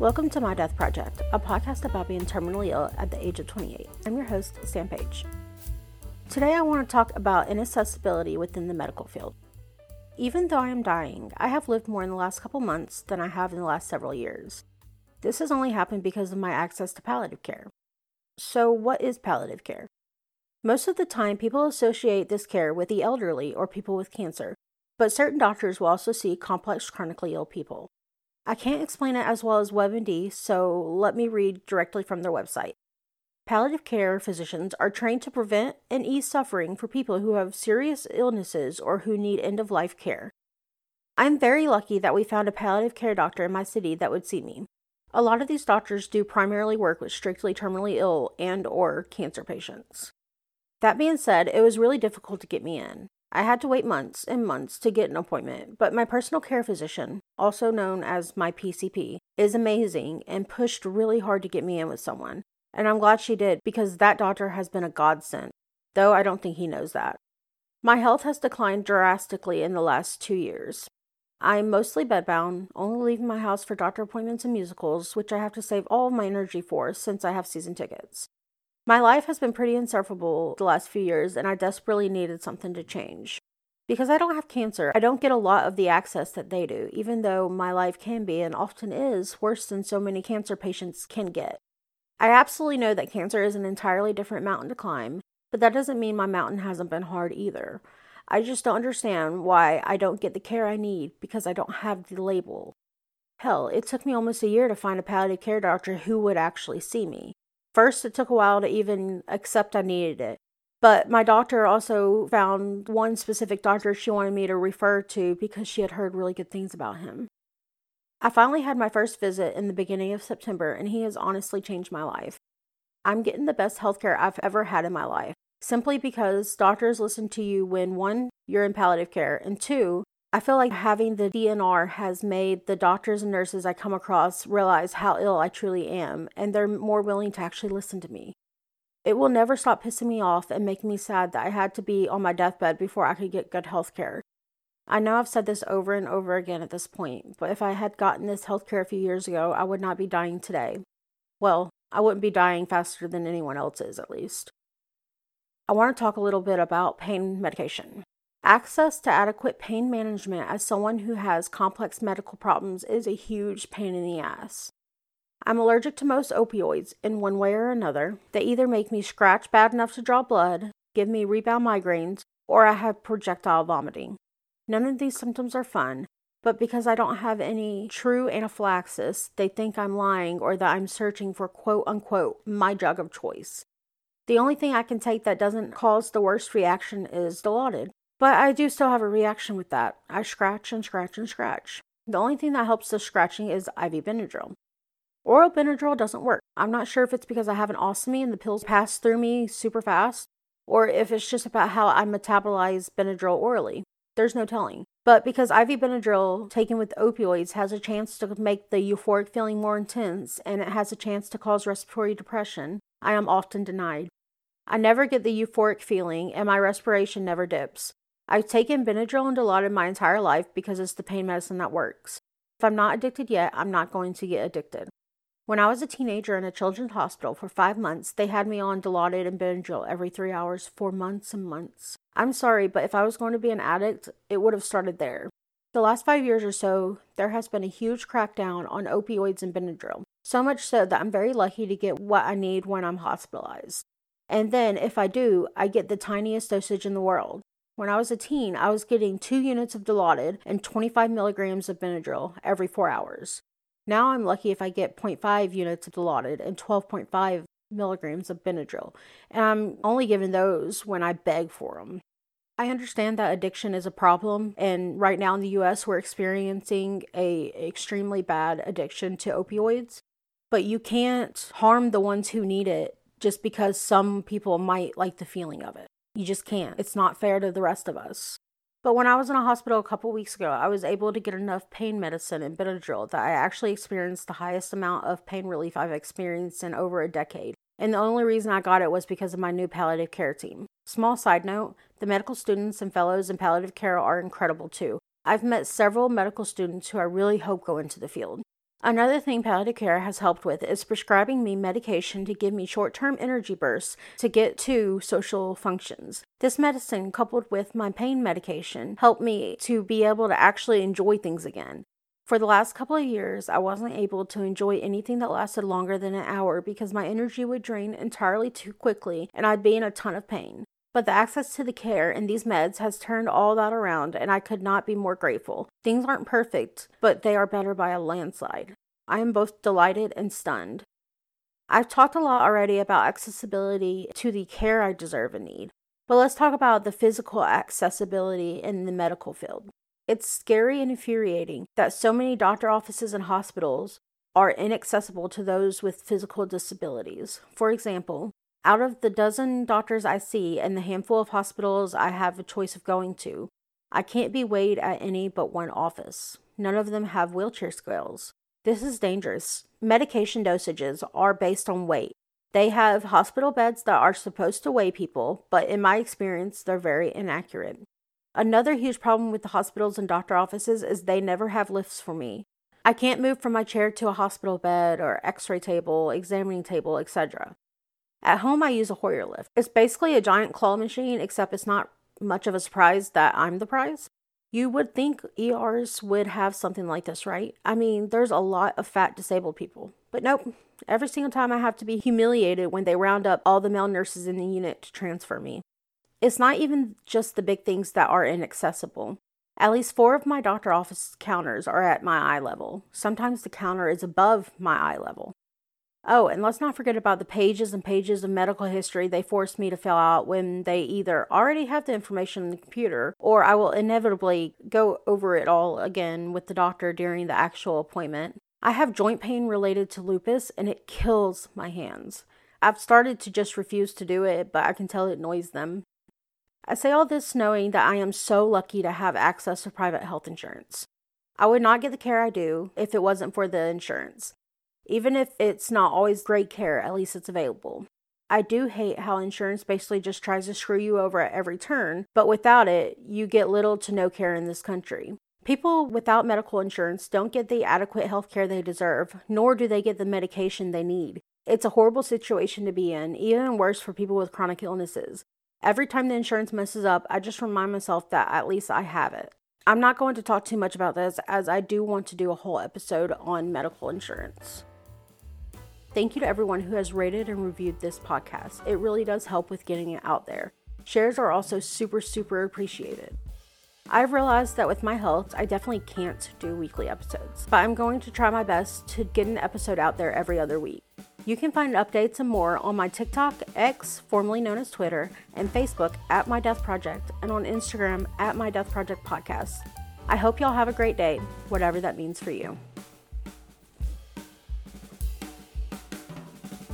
Welcome to My Death Project, a podcast about being terminally ill at the age of 28. I'm your host, Sam Paige. Today I want to talk about inaccessibility within the medical field. Even though I am dying, I have lived more in the last couple months than I have in the last several years. This has only happened because of my access to palliative care. So, what is palliative care? Most of the time, people associate this care with the elderly or people with cancer, but certain doctors will also see complex chronically ill people. I can't explain it as well as WebMD, so let me read directly from their website. Palliative care physicians are trained to prevent and ease suffering for people who have serious illnesses or who need end of life care. I'm very lucky that we found a palliative care doctor in my city that would see me. A lot of these doctors do primarily work with strictly terminally ill and or cancer patients. That being said, it was really difficult to get me in. I had to wait months and months to get an appointment, but my personal care physician, also known as my PCP, is amazing and pushed really hard to get me in with someone. And I'm glad she did because that doctor has been a godsend, though I don't think he knows that. My health has declined drastically in the last two years. I'm mostly bedbound, only leaving my house for doctor appointments and musicals, which I have to save all of my energy for since I have season tickets. My life has been pretty insufferable the last few years, and I desperately needed something to change. Because I don't have cancer, I don't get a lot of the access that they do, even though my life can be and often is worse than so many cancer patients can get. I absolutely know that cancer is an entirely different mountain to climb, but that doesn't mean my mountain hasn't been hard either. I just don't understand why I don't get the care I need because I don't have the label. Hell, it took me almost a year to find a palliative care doctor who would actually see me. First, it took a while to even accept I needed it. But my doctor also found one specific doctor she wanted me to refer to because she had heard really good things about him. I finally had my first visit in the beginning of September, and he has honestly changed my life. I'm getting the best healthcare I've ever had in my life, simply because doctors listen to you when one, you're in palliative care, and two, I feel like having the DNR has made the doctors and nurses I come across realize how ill I truly am, and they're more willing to actually listen to me. It will never stop pissing me off and making me sad that I had to be on my deathbed before I could get good health care. I know I've said this over and over again at this point, but if I had gotten this health care a few years ago, I would not be dying today. Well, I wouldn't be dying faster than anyone else is, at least. I want to talk a little bit about pain medication. Access to adequate pain management as someone who has complex medical problems is a huge pain in the ass. I'm allergic to most opioids in one way or another. They either make me scratch bad enough to draw blood, give me rebound migraines, or I have projectile vomiting. None of these symptoms are fun, but because I don't have any true anaphylaxis, they think I'm lying or that I'm searching for quote unquote my drug of choice. The only thing I can take that doesn't cause the worst reaction is Dilaudid. But I do still have a reaction with that. I scratch and scratch and scratch. The only thing that helps the scratching is IV Benadryl. Oral Benadryl doesn't work. I'm not sure if it's because I have an ostomy and the pills pass through me super fast, or if it's just about how I metabolize Benadryl orally. There's no telling. But because IV Benadryl taken with opioids has a chance to make the euphoric feeling more intense and it has a chance to cause respiratory depression, I am often denied. I never get the euphoric feeling and my respiration never dips. I've taken Benadryl and Dilaudid my entire life because it's the pain medicine that works. If I'm not addicted yet, I'm not going to get addicted. When I was a teenager in a children's hospital for five months, they had me on Dilaudid and Benadryl every three hours for months and months. I'm sorry, but if I was going to be an addict, it would have started there. The last five years or so, there has been a huge crackdown on opioids and Benadryl. So much so that I'm very lucky to get what I need when I'm hospitalized. And then, if I do, I get the tiniest dosage in the world. When I was a teen, I was getting two units of Dilaudid and 25 milligrams of Benadryl every four hours. Now I'm lucky if I get 0.5 units of Dilaudid and 12.5 milligrams of Benadryl, and I'm only given those when I beg for them. I understand that addiction is a problem, and right now in the US, we're experiencing a extremely bad addiction to opioids. But you can't harm the ones who need it just because some people might like the feeling of it. You just can't. It's not fair to the rest of us. But when I was in a hospital a couple weeks ago, I was able to get enough pain medicine and Benadryl that I actually experienced the highest amount of pain relief I've experienced in over a decade. And the only reason I got it was because of my new palliative care team. Small side note the medical students and fellows in palliative care are incredible too. I've met several medical students who I really hope go into the field. Another thing palliative care has helped with is prescribing me medication to give me short term energy bursts to get to social functions. This medicine, coupled with my pain medication, helped me to be able to actually enjoy things again. For the last couple of years, I wasn't able to enjoy anything that lasted longer than an hour because my energy would drain entirely too quickly and I'd be in a ton of pain. But the access to the care and these meds has turned all that around, and I could not be more grateful. Things aren't perfect, but they are better by a landslide. I am both delighted and stunned. I've talked a lot already about accessibility to the care I deserve and need, but let's talk about the physical accessibility in the medical field. It's scary and infuriating that so many doctor offices and hospitals are inaccessible to those with physical disabilities. For example, out of the dozen doctors I see and the handful of hospitals I have a choice of going to, I can't be weighed at any but one office. None of them have wheelchair scales. This is dangerous. Medication dosages are based on weight. They have hospital beds that are supposed to weigh people, but in my experience, they're very inaccurate. Another huge problem with the hospitals and doctor offices is they never have lifts for me. I can't move from my chair to a hospital bed or x ray table, examining table, etc. At home, I use a Hoyer lift. It's basically a giant claw machine, except it's not much of a surprise that I'm the prize. You would think ERs would have something like this, right? I mean, there's a lot of fat disabled people. But nope, every single time I have to be humiliated when they round up all the male nurses in the unit to transfer me. It's not even just the big things that are inaccessible. At least four of my doctor office counters are at my eye level. Sometimes the counter is above my eye level. Oh, and let's not forget about the pages and pages of medical history they force me to fill out when they either already have the information in the computer or I will inevitably go over it all again with the doctor during the actual appointment. I have joint pain related to lupus and it kills my hands. I've started to just refuse to do it, but I can tell it annoys them. I say all this knowing that I am so lucky to have access to private health insurance. I would not get the care I do if it wasn't for the insurance. Even if it's not always great care, at least it's available. I do hate how insurance basically just tries to screw you over at every turn, but without it, you get little to no care in this country. People without medical insurance don't get the adequate health care they deserve, nor do they get the medication they need. It's a horrible situation to be in, even worse for people with chronic illnesses. Every time the insurance messes up, I just remind myself that at least I have it. I'm not going to talk too much about this as I do want to do a whole episode on medical insurance. Thank you to everyone who has rated and reviewed this podcast. It really does help with getting it out there. Shares are also super, super appreciated. I've realized that with my health, I definitely can't do weekly episodes, but I'm going to try my best to get an episode out there every other week. You can find updates and more on my TikTok, X, formerly known as Twitter, and Facebook at My Death Project, and on Instagram at My Death Project Podcast. I hope y'all have a great day, whatever that means for you.